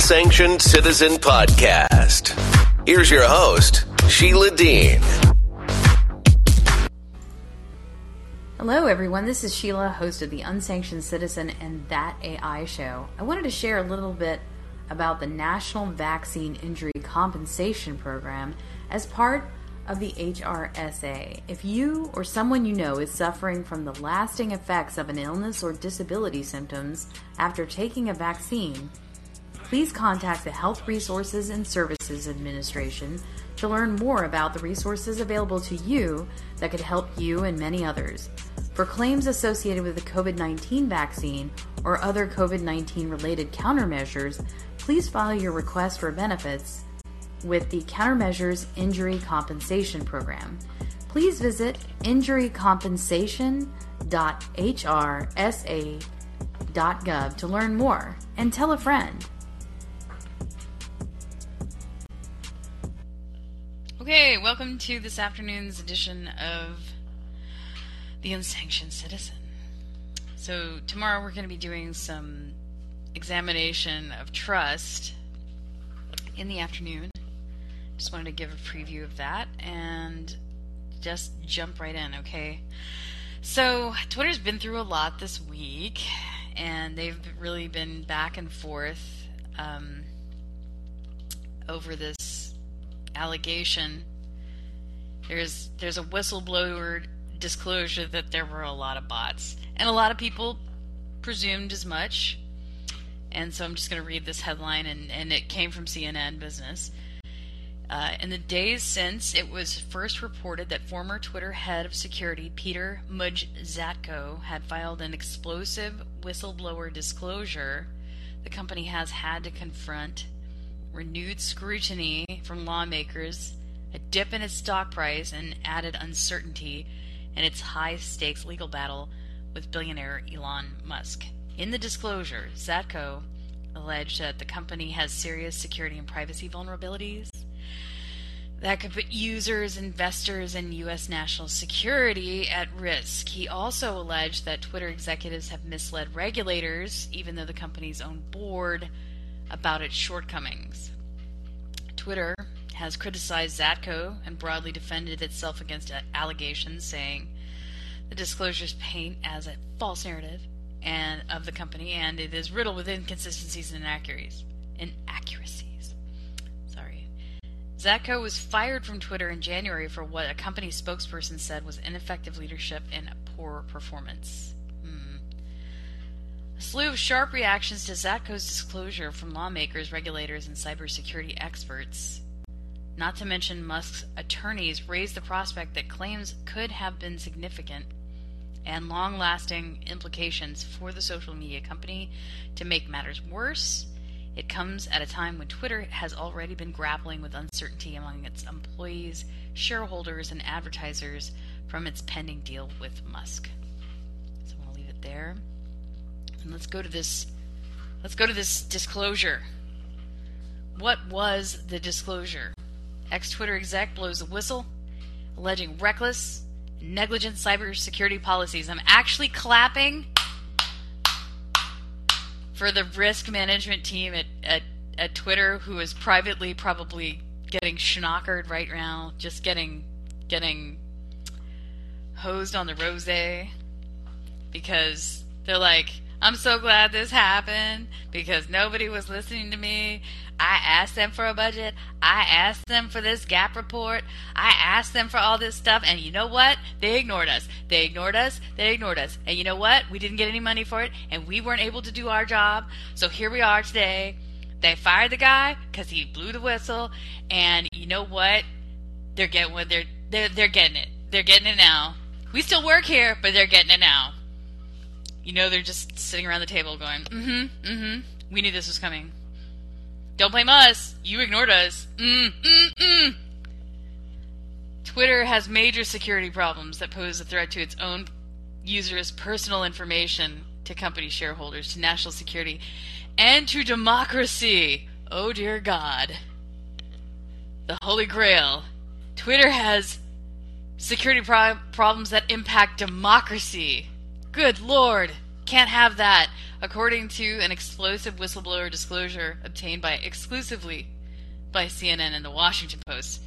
Unsanctioned Citizen Podcast. Here's your host, Sheila Dean. Hello, everyone. This is Sheila, host of the Unsanctioned Citizen and That AI show. I wanted to share a little bit about the National Vaccine Injury Compensation Program as part of the HRSA. If you or someone you know is suffering from the lasting effects of an illness or disability symptoms after taking a vaccine, please contact the Health Resources and Services Administration to learn more about the resources available to you that could help you and many others. For claims associated with the COVID 19 vaccine or other COVID 19 related countermeasures, please file your request for benefits with the Countermeasures Injury Compensation Program. Please visit injurycompensation.hrsa.gov to learn more and tell a friend. Okay, welcome to this afternoon's edition of The Unsanctioned Citizen. So, tomorrow we're going to be doing some examination of trust in the afternoon. Just wanted to give a preview of that and just jump right in, okay? So, Twitter's been through a lot this week, and they've really been back and forth um, over this allegation. There's there's a whistleblower disclosure that there were a lot of bots, and a lot of people presumed as much. And so I'm just going to read this headline, and, and it came from CNN Business. Uh, in the days since it was first reported that former Twitter head of security Peter Mudge Zatko had filed an explosive whistleblower disclosure, the company has had to confront renewed scrutiny from lawmakers, a dip in its stock price, and added uncertainty in its high stakes legal battle with billionaire Elon Musk. In the disclosure, Zatko alleged that the company has serious security and privacy vulnerabilities that could put users, investors, and U.S. national security at risk. He also alleged that Twitter executives have misled regulators, even though the company's own board, about its shortcomings. Twitter has criticized Zatko and broadly defended itself against allegations, saying the disclosures paint as a false narrative and of the company, and it is riddled with inconsistencies and inaccuracies. Inaccuracies. Sorry. Zatko was fired from Twitter in January for what a company spokesperson said was ineffective leadership and poor performance. Slew of sharp reactions to Zatko's disclosure from lawmakers, regulators, and cybersecurity experts. Not to mention Musk's attorneys raised the prospect that claims could have been significant and long lasting implications for the social media company. To make matters worse, it comes at a time when Twitter has already been grappling with uncertainty among its employees, shareholders, and advertisers from its pending deal with Musk. So I'm going to leave it there. And let's go to this let's go to this disclosure. What was the disclosure? Ex Twitter exec blows a whistle alleging reckless negligent cybersecurity policies. I'm actually clapping for the risk management team at, at, at Twitter who is privately probably getting schnockered right now, just getting getting hosed on the rose because they're like, I'm so glad this happened because nobody was listening to me. I asked them for a budget. I asked them for this gap report. I asked them for all this stuff. And you know what? They ignored us. They ignored us. They ignored us. And you know what? We didn't get any money for it. And we weren't able to do our job. So here we are today. They fired the guy because he blew the whistle. And you know what? They're getting what they're, they're, they're getting it. They're getting it now. We still work here, but they're getting it now. You know, they're just sitting around the table going, mm hmm, mm hmm. We knew this was coming. Don't blame us. You ignored us. Mm, mm, mm. Twitter has major security problems that pose a threat to its own users' personal information, to company shareholders, to national security, and to democracy. Oh dear God. The Holy Grail. Twitter has security pro- problems that impact democracy. Good Lord. Can't have that, according to an explosive whistleblower disclosure obtained by exclusively by CNN and the Washington Post.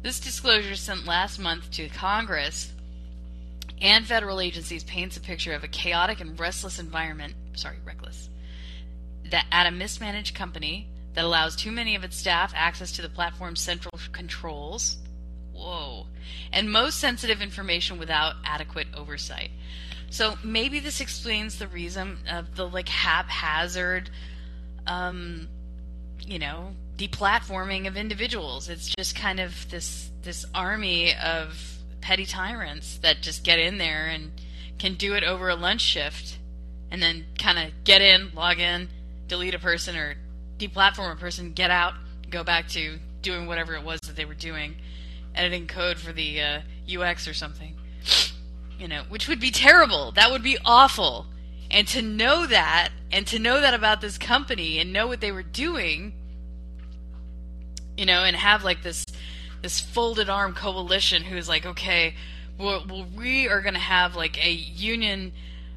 This disclosure sent last month to Congress and federal agencies paints a picture of a chaotic and restless environment, sorry, reckless, that at a mismanaged company that allows too many of its staff access to the platform's central controls. Whoa. And most sensitive information without adequate oversight. So maybe this explains the reason of the like haphazard um you know, deplatforming of individuals. It's just kind of this this army of petty tyrants that just get in there and can do it over a lunch shift and then kind of get in, log in, delete a person or deplatform a person, get out, go back to doing whatever it was that they were doing, editing code for the uh, UX or something. You know, which would be terrible. That would be awful. And to know that, and to know that about this company, and know what they were doing, you know, and have like this this folded arm coalition who's like, okay, well, well we are going to have like a union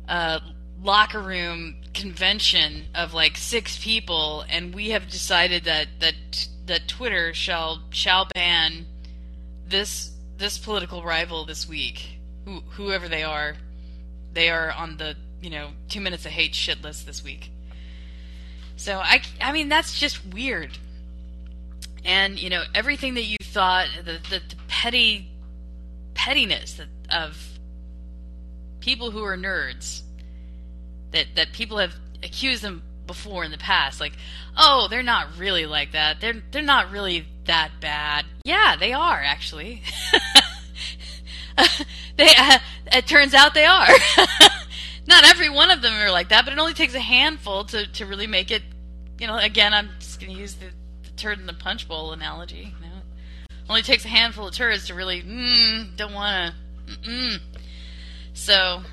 uh, locker room convention of like six people, and we have decided that that that Twitter shall shall ban this this political rival this week, who, whoever they are. They are on the you know two minutes of hate shit list this week. So I I mean that's just weird and you know everything that you thought the the, the petty pettiness of people who are nerds that that people have accused them before in the past like oh they're not really like that they're they're not really that bad yeah they are actually they uh, it turns out they are not every one of them are like that but it only takes a handful to to really make it you know again i'm just going to use the turd in the punch bowl analogy. You know? Only takes a handful of turds to really, mm, don't want to, So,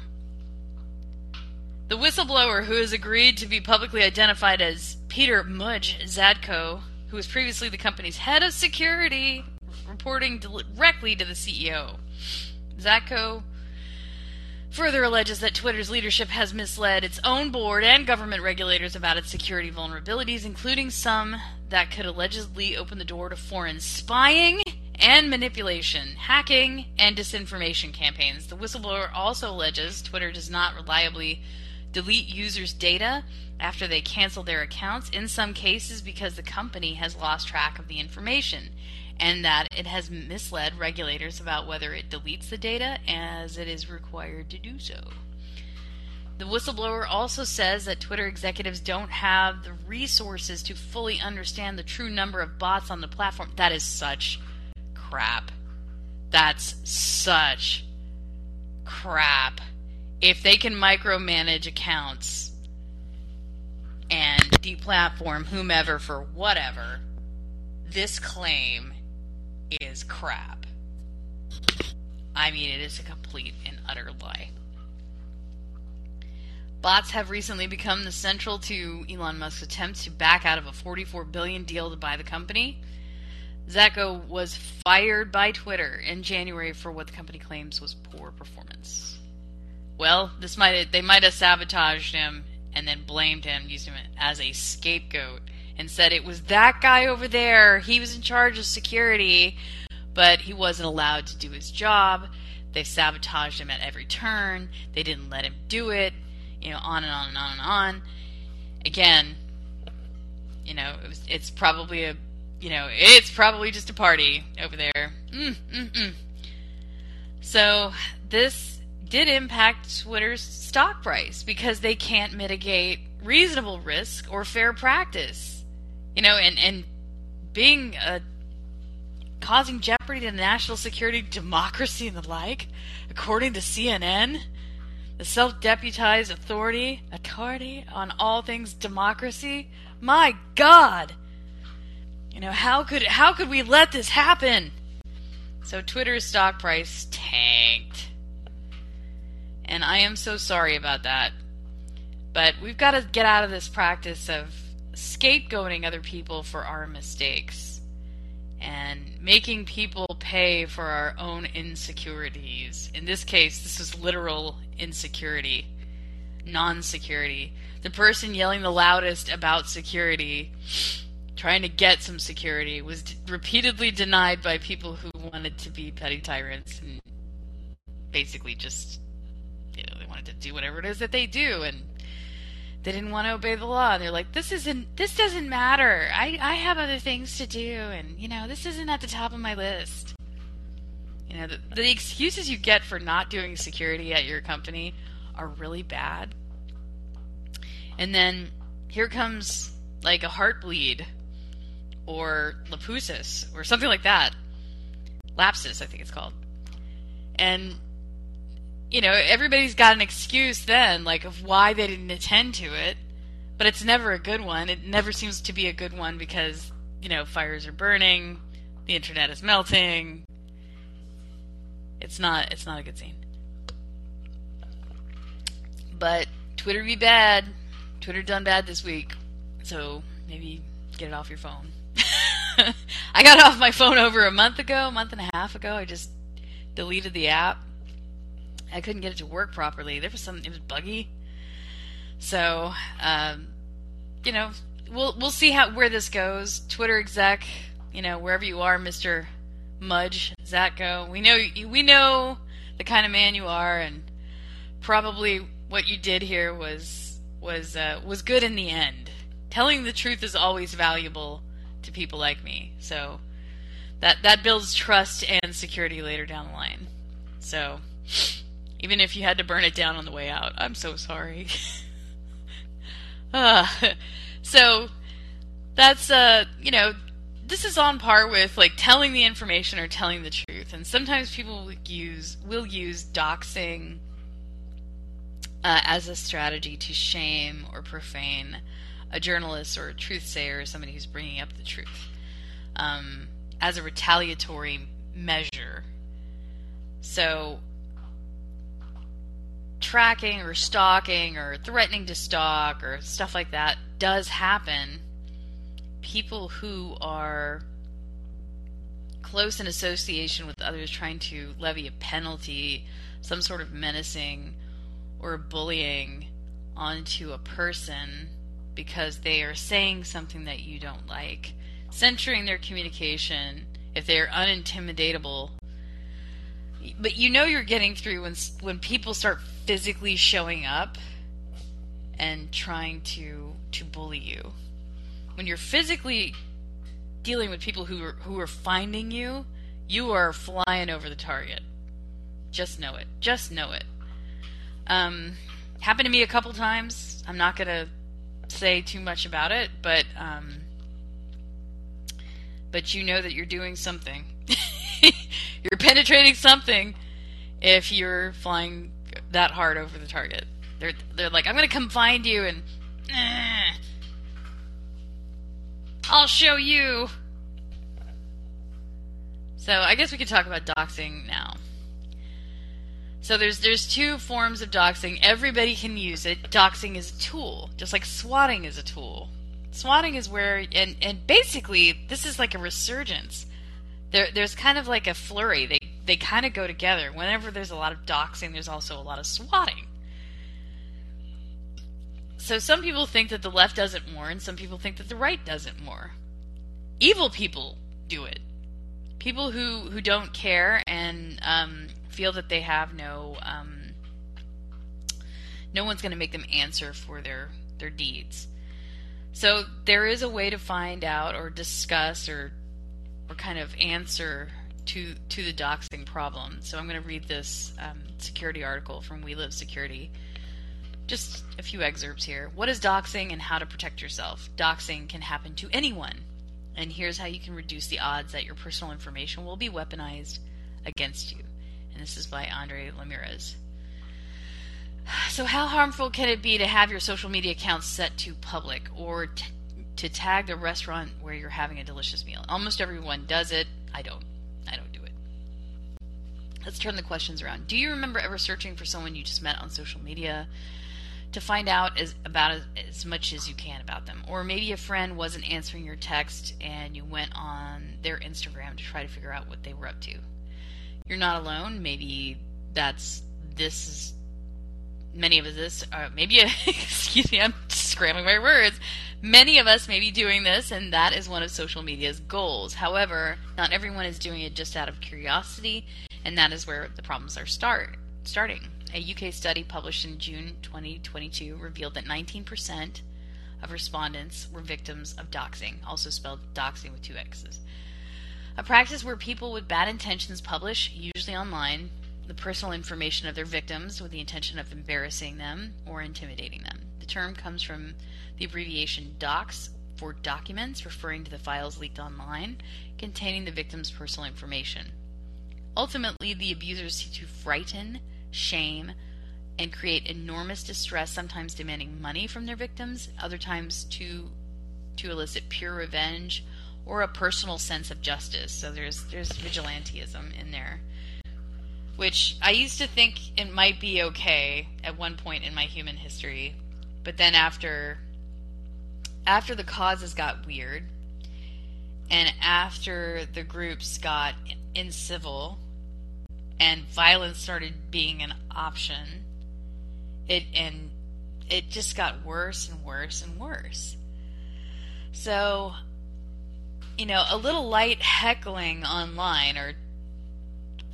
the whistleblower who has agreed to be publicly identified as Peter Mudge Zatko, who was previously the company's head of security, reporting directly to the CEO. Zatko further alleges that Twitter's leadership has misled its own board and government regulators about its security vulnerabilities, including some that could allegedly open the door to foreign spying and manipulation, hacking, and disinformation campaigns. The whistleblower also alleges Twitter does not reliably delete users' data after they cancel their accounts, in some cases because the company has lost track of the information and that it has misled regulators about whether it deletes the data as it is required to do so. The whistleblower also says that Twitter executives don't have the resources to fully understand the true number of bots on the platform. That is such crap. That's such crap. If they can micromanage accounts and deplatform whomever for whatever, this claim is crap. I mean, it is a complete and utter lie. Bots have recently become the central to Elon Musk's attempts to back out of a 44 billion deal to buy the company. Zatko was fired by Twitter in January for what the company claims was poor performance. Well, this might they might have sabotaged him and then blamed him, used him as a scapegoat, and said it was that guy over there. He was in charge of security, but he wasn't allowed to do his job. They sabotaged him at every turn. They didn't let him do it you know, on and on and on and on. Again, you know, it was, it's probably a, you know, it's probably just a party over there. Mm, mm, mm. So this did impact Twitter's stock price because they can't mitigate reasonable risk or fair practice. You know, and and being a causing jeopardy to national security, democracy, and the like, according to CNN the self-deputized authority, authority on all things democracy. My God! You know how could how could we let this happen? So Twitter's stock price tanked, and I am so sorry about that. But we've got to get out of this practice of scapegoating other people for our mistakes and making people pay for our own insecurities. In this case, this is literal insecurity. non security. The person yelling the loudest about security, trying to get some security, was d- repeatedly denied by people who wanted to be petty tyrants and basically just, you know, they wanted to do whatever it is that they do and they didn't want to obey the law. They're like, this isn't, this doesn't matter. I, I have other things to do and, you know, this isn't at the top of my list. You know, the, the excuses you get for not doing security at your company are really bad. And then here comes like a heartbleed or lapusis or something like that. Lapsus, I think it's called. And you know, everybody's got an excuse then, like of why they didn't attend to it, but it's never a good one. It never seems to be a good one because, you know, fires are burning, the internet is melting. It's not it's not a good scene. But Twitter be bad. Twitter done bad this week. So maybe get it off your phone. I got off my phone over a month ago, a month and a half ago. I just deleted the app. I couldn't get it to work properly. There was some it was buggy. So, um, you know, we'll we'll see how where this goes. Twitter exec, you know, wherever you are, Mister Mudge Zatko, we know we know the kind of man you are, and probably what you did here was was uh, was good in the end. Telling the truth is always valuable to people like me. So that that builds trust and security later down the line. So even if you had to burn it down on the way out, I'm so sorry. uh, so that's uh you know this is on par with like telling the information or telling the truth and sometimes people will use will use doxing uh, as a strategy to shame or profane a journalist or a truth sayer or somebody who's bringing up the truth um, as a retaliatory measure. So, tracking or stalking or threatening to stalk or stuff like that does happen. People who are close in association with others trying to levy a penalty, some sort of menacing or bullying onto a person because they are saying something that you don't like, censoring their communication if they are unintimidatable. But you know you're getting through when when people start physically showing up and trying to to bully you. When you're physically dealing with people who are, who are finding you, you are flying over the target. Just know it. Just know it. Um, happened to me a couple times. I'm not gonna say too much about it, but um, but you know that you're doing something. you're penetrating something if you're flying that hard over the target. They're they're like, I'm gonna come find you and eh, I'll show you. So I guess we could talk about doxing now. So there's there's two forms of doxing. Everybody can use it. Doxing is a tool, just like swatting is a tool. Swatting is where and and basically this is like a resurgence. There there's kind of like a flurry. They they kind of go together. Whenever there's a lot of doxing, there's also a lot of swatting. So some people think that the left does it more, and some people think that the right does it more. Evil people do it. People who who don't care and um, feel that they have no um, no one's going to make them answer for their their deeds. So there is a way to find out or discuss or or kind of answer to to the doxing problem. So I'm going to read this um, security article from We Live Security. Just a few excerpts here. What is doxing and how to protect yourself? Doxing can happen to anyone, and here's how you can reduce the odds that your personal information will be weaponized against you. And this is by Andre Ramirez. So, how harmful can it be to have your social media accounts set to public or t- to tag the restaurant where you're having a delicious meal? Almost everyone does it. I don't. I don't do it. Let's turn the questions around. Do you remember ever searching for someone you just met on social media to find out as, about as, as much as you can about them? Or maybe a friend wasn't answering your text and you went on their Instagram to try to figure out what they were up to. You're not alone. Maybe that's this is many of us, uh, maybe, excuse me, I'm scrambling my words. Many of us may be doing this, and that is one of social media's goals. However, not everyone is doing it just out of curiosity, and that is where the problems are start starting. A UK study published in June 2022 revealed that 19% of respondents were victims of doxing, also spelled doxing with two X's. A practice where people with bad intentions publish, usually online, the personal information of their victims with the intention of embarrassing them or intimidating them. The term comes from the abbreviation DOX for documents referring to the files leaked online containing the victim's personal information. Ultimately, the abusers seek to frighten, shame, and create enormous distress, sometimes demanding money from their victims, other times to to elicit pure revenge or a personal sense of justice. So there's there's vigilantism in there. Which I used to think it might be okay at one point in my human history, but then after after the causes got weird and after the groups got incivil and violence started being an option it and it just got worse and worse and worse. So you know a little light heckling online or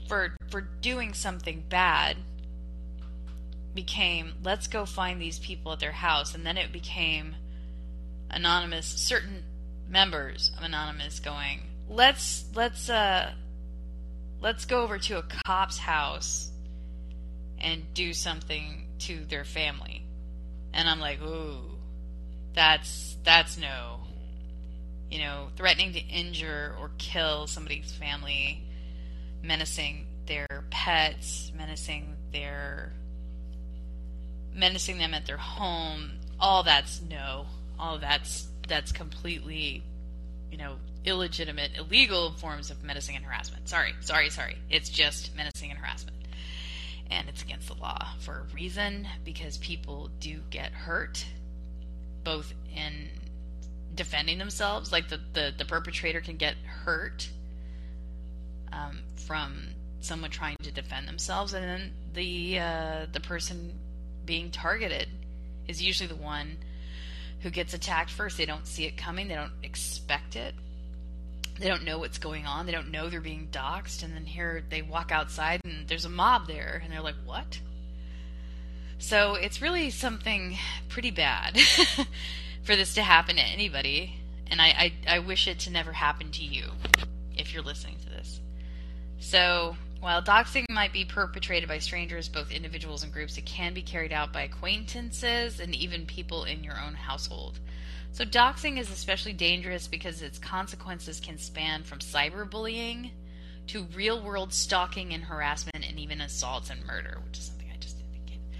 for for doing something bad became let's go find these people at their house. And then it became anonymous. Certain members of anonymous going let's let's uh let's go over to a cop's house and do something to their family. And i'm like ooh that's that's no you know threatening to injure or kill somebody's family menacing their pets menacing their menacing them at their home all that's no all that's that's completely, you know, illegitimate, illegal forms of menacing and harassment. Sorry, sorry, sorry. It's just menacing and harassment. And it's against the law for a reason because people do get hurt, both in defending themselves, like the, the, the perpetrator can get hurt um, from someone trying to defend themselves, and then the uh, the person being targeted is usually the one who gets attacked first. They don't see it coming, they don't expect it. They don't know what's going on. They don't know they're being doxxed. And then here they walk outside and there's a mob there. And they're like, what? So it's really something pretty bad for this to happen to anybody. And I, I, I wish it to never happen to you if you're listening to this. So while doxing might be perpetrated by strangers, both individuals and groups, it can be carried out by acquaintances and even people in your own household. So, doxing is especially dangerous because its consequences can span from cyberbullying to real world stalking and harassment and even assaults and murder, which is something I just didn't think of.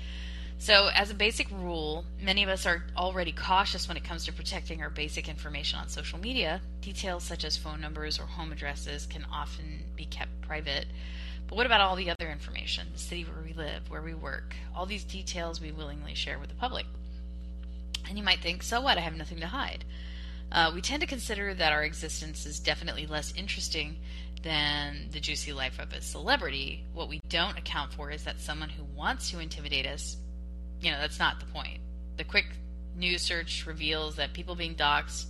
So, as a basic rule, many of us are already cautious when it comes to protecting our basic information on social media. Details such as phone numbers or home addresses can often be kept private but what about all the other information? The city where we live, where we work, all these details we willingly share with the public. And you might think, so what? I have nothing to hide. Uh, we tend to consider that our existence is definitely less interesting than the juicy life of a celebrity. What we don't account for is that someone who wants to intimidate us, you know, that's not the point. The quick news search reveals that people being doxxed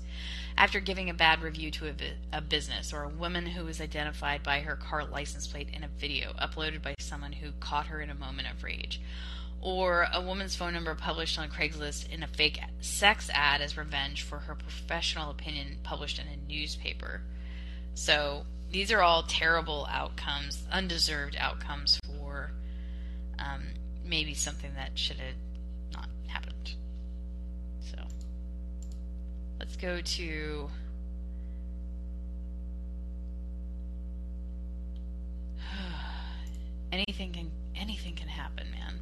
after giving a bad review to a, a, business, or a woman who was identified by her car license plate in a video uploaded by someone who caught her in a moment of rage, or a woman's phone number published on Craigslist in a fake sex ad as revenge for her professional opinion published in a newspaper. So these are all terrible outcomes, undeserved outcomes for um, maybe something that should have Let's go to anything can anything can happen, man.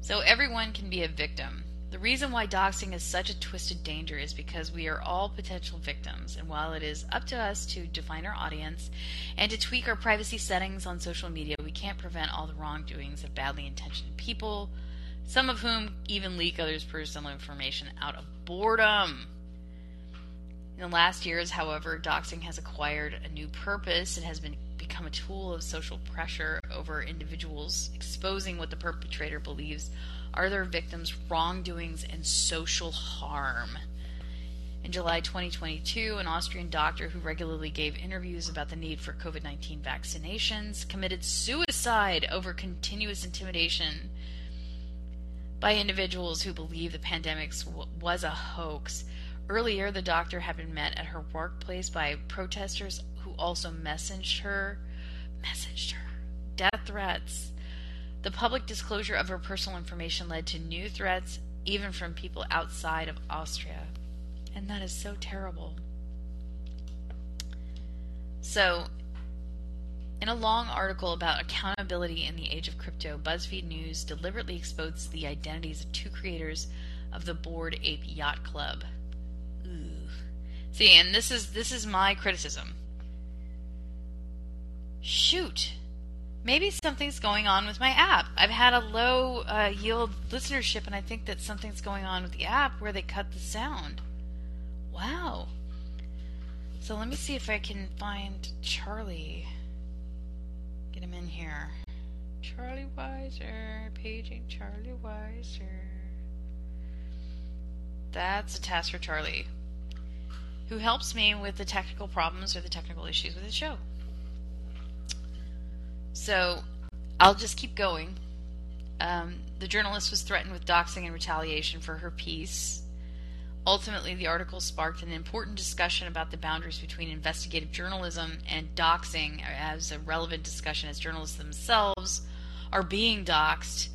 So everyone can be a victim. The reason why doxing is such a twisted danger is because we are all potential victims, and while it is up to us to define our audience and to tweak our privacy settings on social media, we can't prevent all the wrongdoings of badly intentioned people, some of whom even leak others' personal information out of boredom. In the last years, however, doxing has acquired a new purpose. It has been become a tool of social pressure over individuals, exposing what the perpetrator believes are their victims' wrongdoings and social harm. In July 2022, an Austrian doctor who regularly gave interviews about the need for COVID 19 vaccinations committed suicide over continuous intimidation by individuals who believe the pandemic was a hoax. Earlier, the doctor had been met at her workplace by protesters who also messaged her, messaged her, death threats. The public disclosure of her personal information led to new threats, even from people outside of Austria. And that is so terrible. So, in a long article about accountability in the age of crypto, BuzzFeed News deliberately exposed the identities of two creators of the Bored Ape Yacht Club. Ooh. See, and this is this is my criticism. Shoot, maybe something's going on with my app. I've had a low uh, yield listenership, and I think that something's going on with the app where they cut the sound. Wow. So let me see if I can find Charlie. Get him in here. Charlie Weiser, paging Charlie Weiser. That's a task for Charlie, who helps me with the technical problems or the technical issues with the show. So I'll just keep going. Um, the journalist was threatened with doxing and retaliation for her piece Ultimately, the article sparked an important discussion about the boundaries between investigative journalism and doxing as a relevant discussion as journalists themselves are being doxed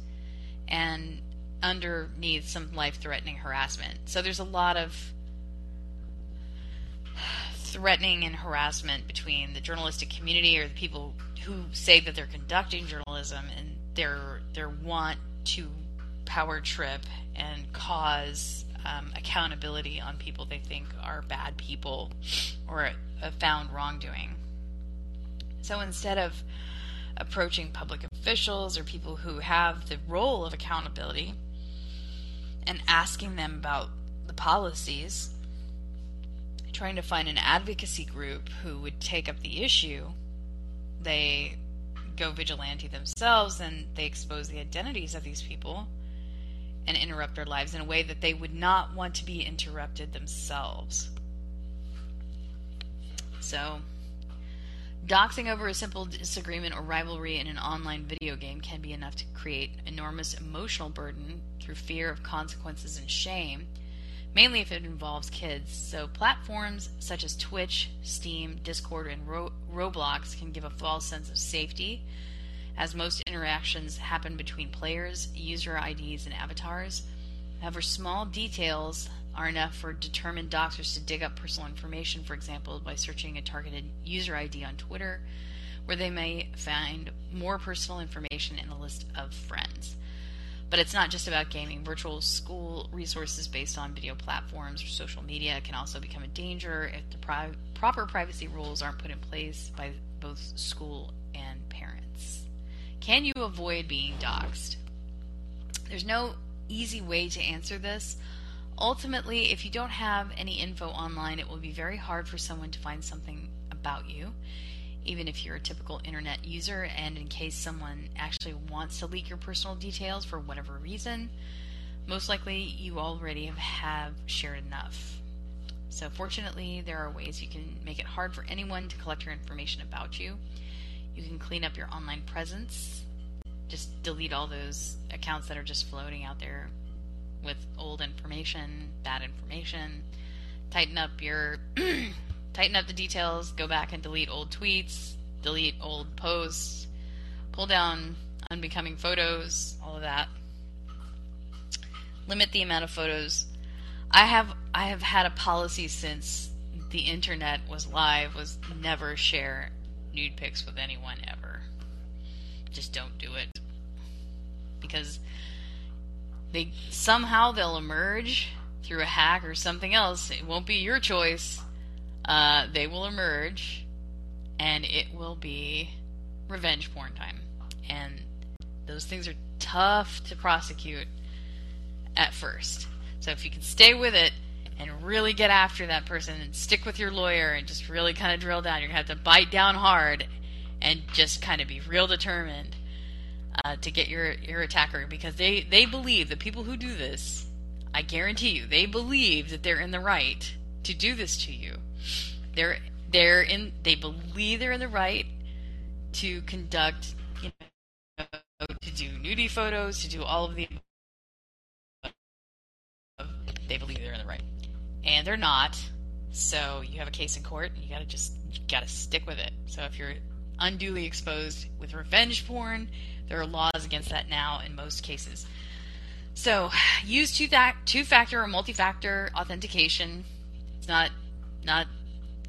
and underneath some life threatening harassment. So there's a lot of threatening and harassment between the journalistic community or the people who say that they're conducting journalism and their their want to power trip and cause um, accountability on people they think are bad people or have found wrongdoing. So instead of approaching public officials or people who have the role of accountability and asking them about the policies, trying to find an advocacy group who would take up the issue, they go vigilante themselves and they expose the identities of these people and interrupt our lives in a way that they would not want to be interrupted themselves. So, doxing over a simple disagreement or rivalry in an online video game can be enough to create enormous emotional burden through fear of consequences and shame, mainly if it involves kids. So, platforms such as Twitch, Steam, Discord, and Ro- Roblox can give a false sense of safety as most interactions happen between players, user IDs, and avatars. However, small details are enough for determined doxers to dig up personal information, for example, by searching a targeted user ID on Twitter, where they may find more personal information in a list of friends. But it's not just about gaming. Virtual school resources based on video platforms or social media can also become a danger if the pri- proper privacy rules aren't put in place by both school and parents. Can you avoid being doxxed? There's no easy way to answer this. Ultimately, if you don't have any info online, it will be very hard for someone to find something about you, even if you're a typical internet user. And in case someone actually wants to leak your personal details for whatever reason, most likely you already have shared enough. So, fortunately, there are ways you can make it hard for anyone to collect your information about you. You can clean up your online presence. Just delete all those accounts that are just floating out there with old information, bad information. Tighten up your tighten up the details, go back and delete old tweets, delete old posts, pull down unbecoming photos, all of that. Limit the amount of photos. I have I have had a policy since the internet was live was never share nude pics with anyone ever. Just don't do it. Because they somehow they'll emerge through a hack or something else. It won't be your choice. Uh, they will emerge, and it will be revenge porn time. And those things are tough to prosecute at first. So if you can stay with it, and really get after that person and stick with your lawyer and just really kind of drill down. You're going to have to bite down hard and just kind of be real determined uh, to get your your attacker because they they believe that people who do this, I guarantee you, they believe that they're in the right to do this to you. They're they're in they believe they're in the right to conduct you know to do nudie photos to do all of the they believe they're in the right and they're not so you have a case in court and you gotta just gotta stick with it so if you're unduly exposed with revenge porn there are laws against that now in most cases so use two, two factor or multi-factor authentication it's not not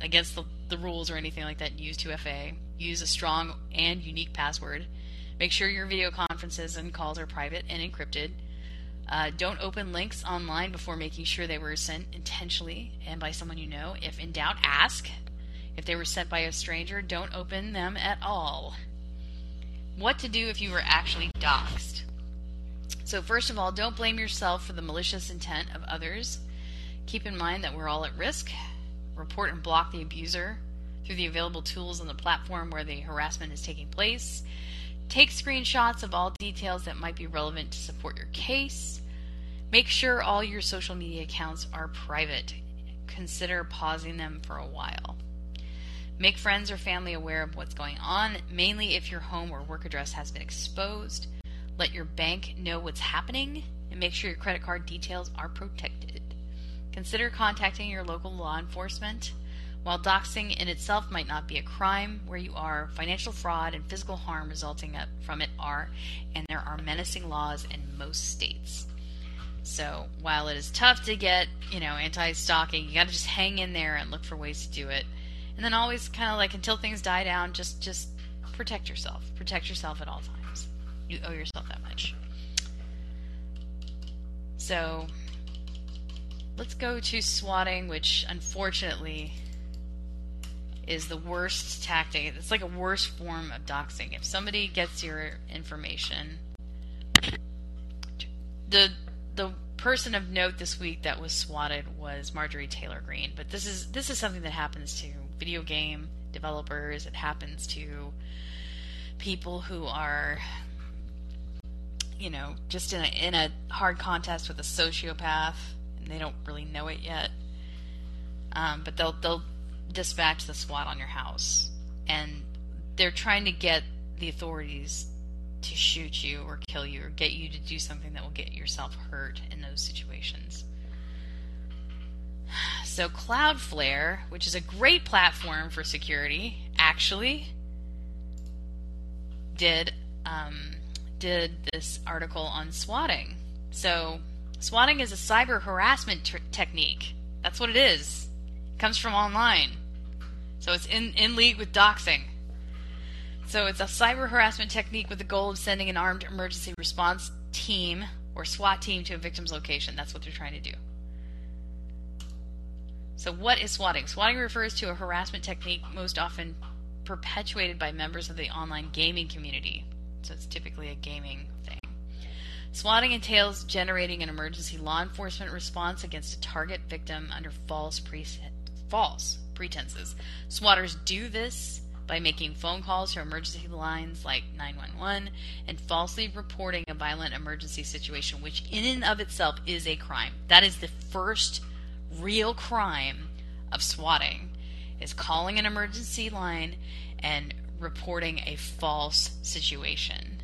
against the, the rules or anything like that. Use 2FA. Use a strong and unique password. Make sure your video conferences and calls are private and encrypted. Uh, don't open links online before making sure they were sent intentionally and by someone you know. If in doubt, ask. If they were sent by a stranger, don't open them at all. What to do if you were actually doxxed. So, first of all, don't blame yourself for the malicious intent of others. Keep in mind that we're all at risk report and block the abuser through the available tools on the platform where the harassment is taking place. Take screenshots of all details that might be relevant to support your case. Make sure all your social media accounts are private. Consider pausing them for a while. Make friends or family aware of what's going on, mainly if your home or work address has been exposed. Let your bank know what's happening and make sure your credit card details are protected. Consider contacting your local law enforcement. While doxing in itself might not be a crime where you are, financial fraud and physical harm resulting from it are, and there are menacing laws in most states. So while it is tough to get, you know, anti-stalking, you got to just hang in there and look for ways to do it. And then always kind of like until things die down, just just protect yourself. Protect yourself at all times. You owe yourself that much. So Let's go to swatting, which unfortunately is the worst tactic. It's like a worse form of doxing. If somebody gets your information, the the person of note this week that was swatted was Marjorie Taylor Greene. But this is this is something that happens to video game developers. It happens to people who are you know just in a in a hard contest with a sociopath and they don't really know it yet. Um, but they'll they'll dispatch the SWAT on your house, and they're trying to get the authorities to shoot you or kill you or get you to do something that will get yourself hurt in those situations. So Cloudflare, which is a great platform for security, actually did um, did this article on swatting. So Swatting is a cyber harassment technique. That's what it is. It comes from online. So it's in, in league with doxing. So it's a cyber harassment technique with the goal of sending an armed emergency response team or SWAT team to a victim's location. That's what they're trying to do. So, what is swatting? Swatting refers to a harassment technique most often perpetuated by members of the online gaming community. So, it's typically a gaming thing. Swatting entails generating an emergency law enforcement response against a target victim under false, pre- false pretenses. Swatters do this by making phone calls to emergency lines like 911 and falsely reporting a violent emergency situation, which in and of itself is a crime. That is the first real crime of swatting is calling an emergency line and reporting a false situation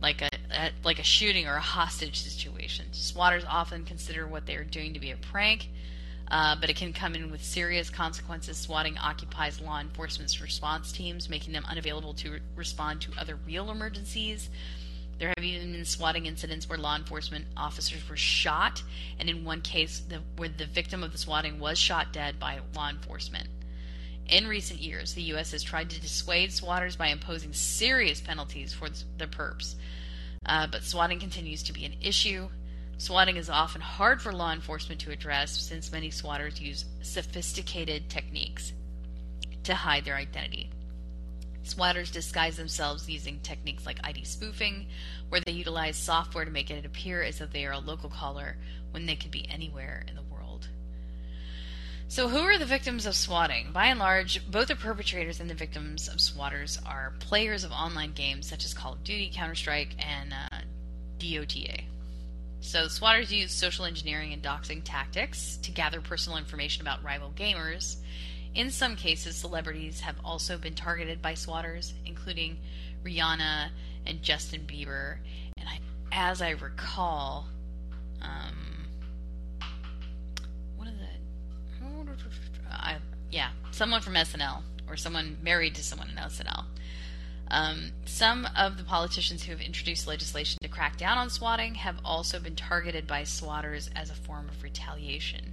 like a, a, like a shooting or a hostage situation. Swatters often consider what they are doing to be a prank, uh, but it can come in with serious consequences. Swatting occupies law enforcement's response teams, making them unavailable to re- respond to other real emergencies. There have even been swatting incidents where law enforcement officers were shot, and in one case, the, where the victim of the swatting was shot dead by law enforcement. In recent years, the U.S. has tried to dissuade swatters by imposing serious penalties for the perps. Uh, but swatting continues to be an issue. Swatting is often hard for law enforcement to address since many swatters use sophisticated techniques to hide their identity. Swatters disguise themselves using techniques like ID spoofing, where they utilize software to make it appear as though they are a local caller when they could be anywhere in the world. So, who are the victims of swatting? By and large, both the perpetrators and the victims of swatters are players of online games such as Call of Duty, Counter Strike, and uh, DOTA. So, swatters use social engineering and doxing tactics to gather personal information about rival gamers. In some cases, celebrities have also been targeted by swatters, including Rihanna and Justin Bieber. And I, as I recall, um, I, yeah, someone from SNL or someone married to someone in SNL. Um, some of the politicians who have introduced legislation to crack down on swatting have also been targeted by swatters as a form of retaliation.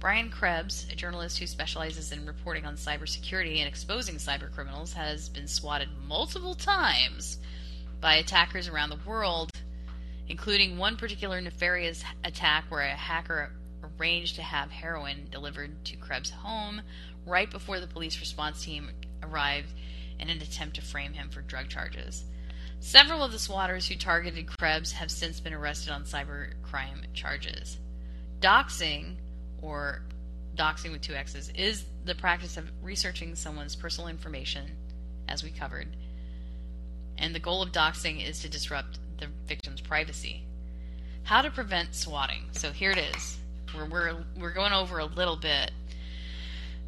Brian Krebs, a journalist who specializes in reporting on cybersecurity and exposing cybercriminals, has been swatted multiple times by attackers around the world, including one particular nefarious attack where a hacker arranged to have heroin delivered to Krebs' home right before the police response team arrived in an attempt to frame him for drug charges. Several of the swatters who targeted Krebs have since been arrested on cybercrime charges. Doxing, or doxing with two X's, is the practice of researching someone's personal information, as we covered. And the goal of doxing is to disrupt the victim's privacy. How to prevent swatting. So here it is. We're, we're, we're going over a little bit.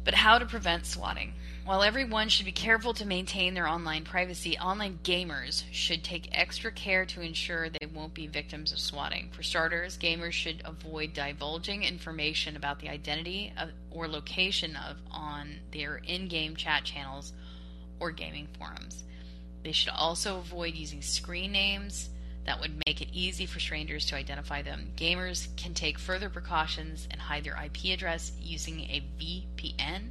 But how to prevent swatting. While everyone should be careful to maintain their online privacy, online gamers should take extra care to ensure they won't be victims of swatting. For starters, gamers should avoid divulging information about the identity of, or location of on their in-game chat channels or gaming forums. They should also avoid using screen names, that would make it easy for strangers to identify them. Gamers can take further precautions and hide their IP address using a VPN.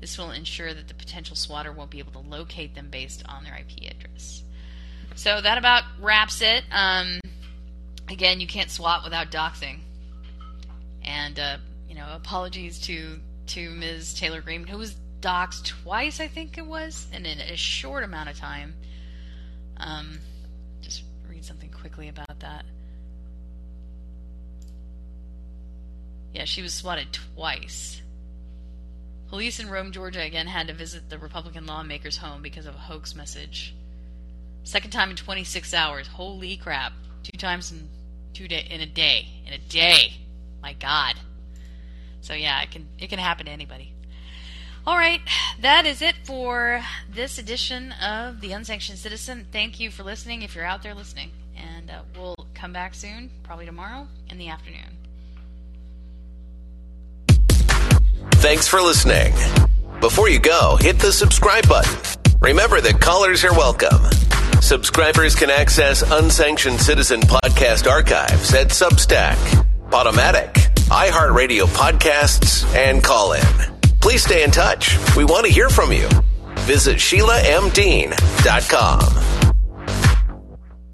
This will ensure that the potential swatter won't be able to locate them based on their IP address. So that about wraps it. Um, again, you can't swat without doxing. And uh, you know, apologies to to Ms. Taylor Greene, who was doxed twice, I think it was, and in a short amount of time. Um, just read something quickly about that. Yeah, she was swatted twice. Police in Rome, Georgia again had to visit the Republican lawmaker's home because of a hoax message. Second time in 26 hours. Holy crap. Two times in two day in a day. In a day. My god. So yeah, it can it can happen to anybody. All right, that is it for this edition of The Unsanctioned Citizen. Thank you for listening if you're out there listening. And uh, we'll come back soon, probably tomorrow in the afternoon. Thanks for listening. Before you go, hit the subscribe button. Remember that callers are welcome. Subscribers can access Unsanctioned Citizen podcast archives at Substack, Podomatic, iHeartRadio podcasts, and Callin. please stay in touch. We want to hear from you. Visit SheilaMDean.com.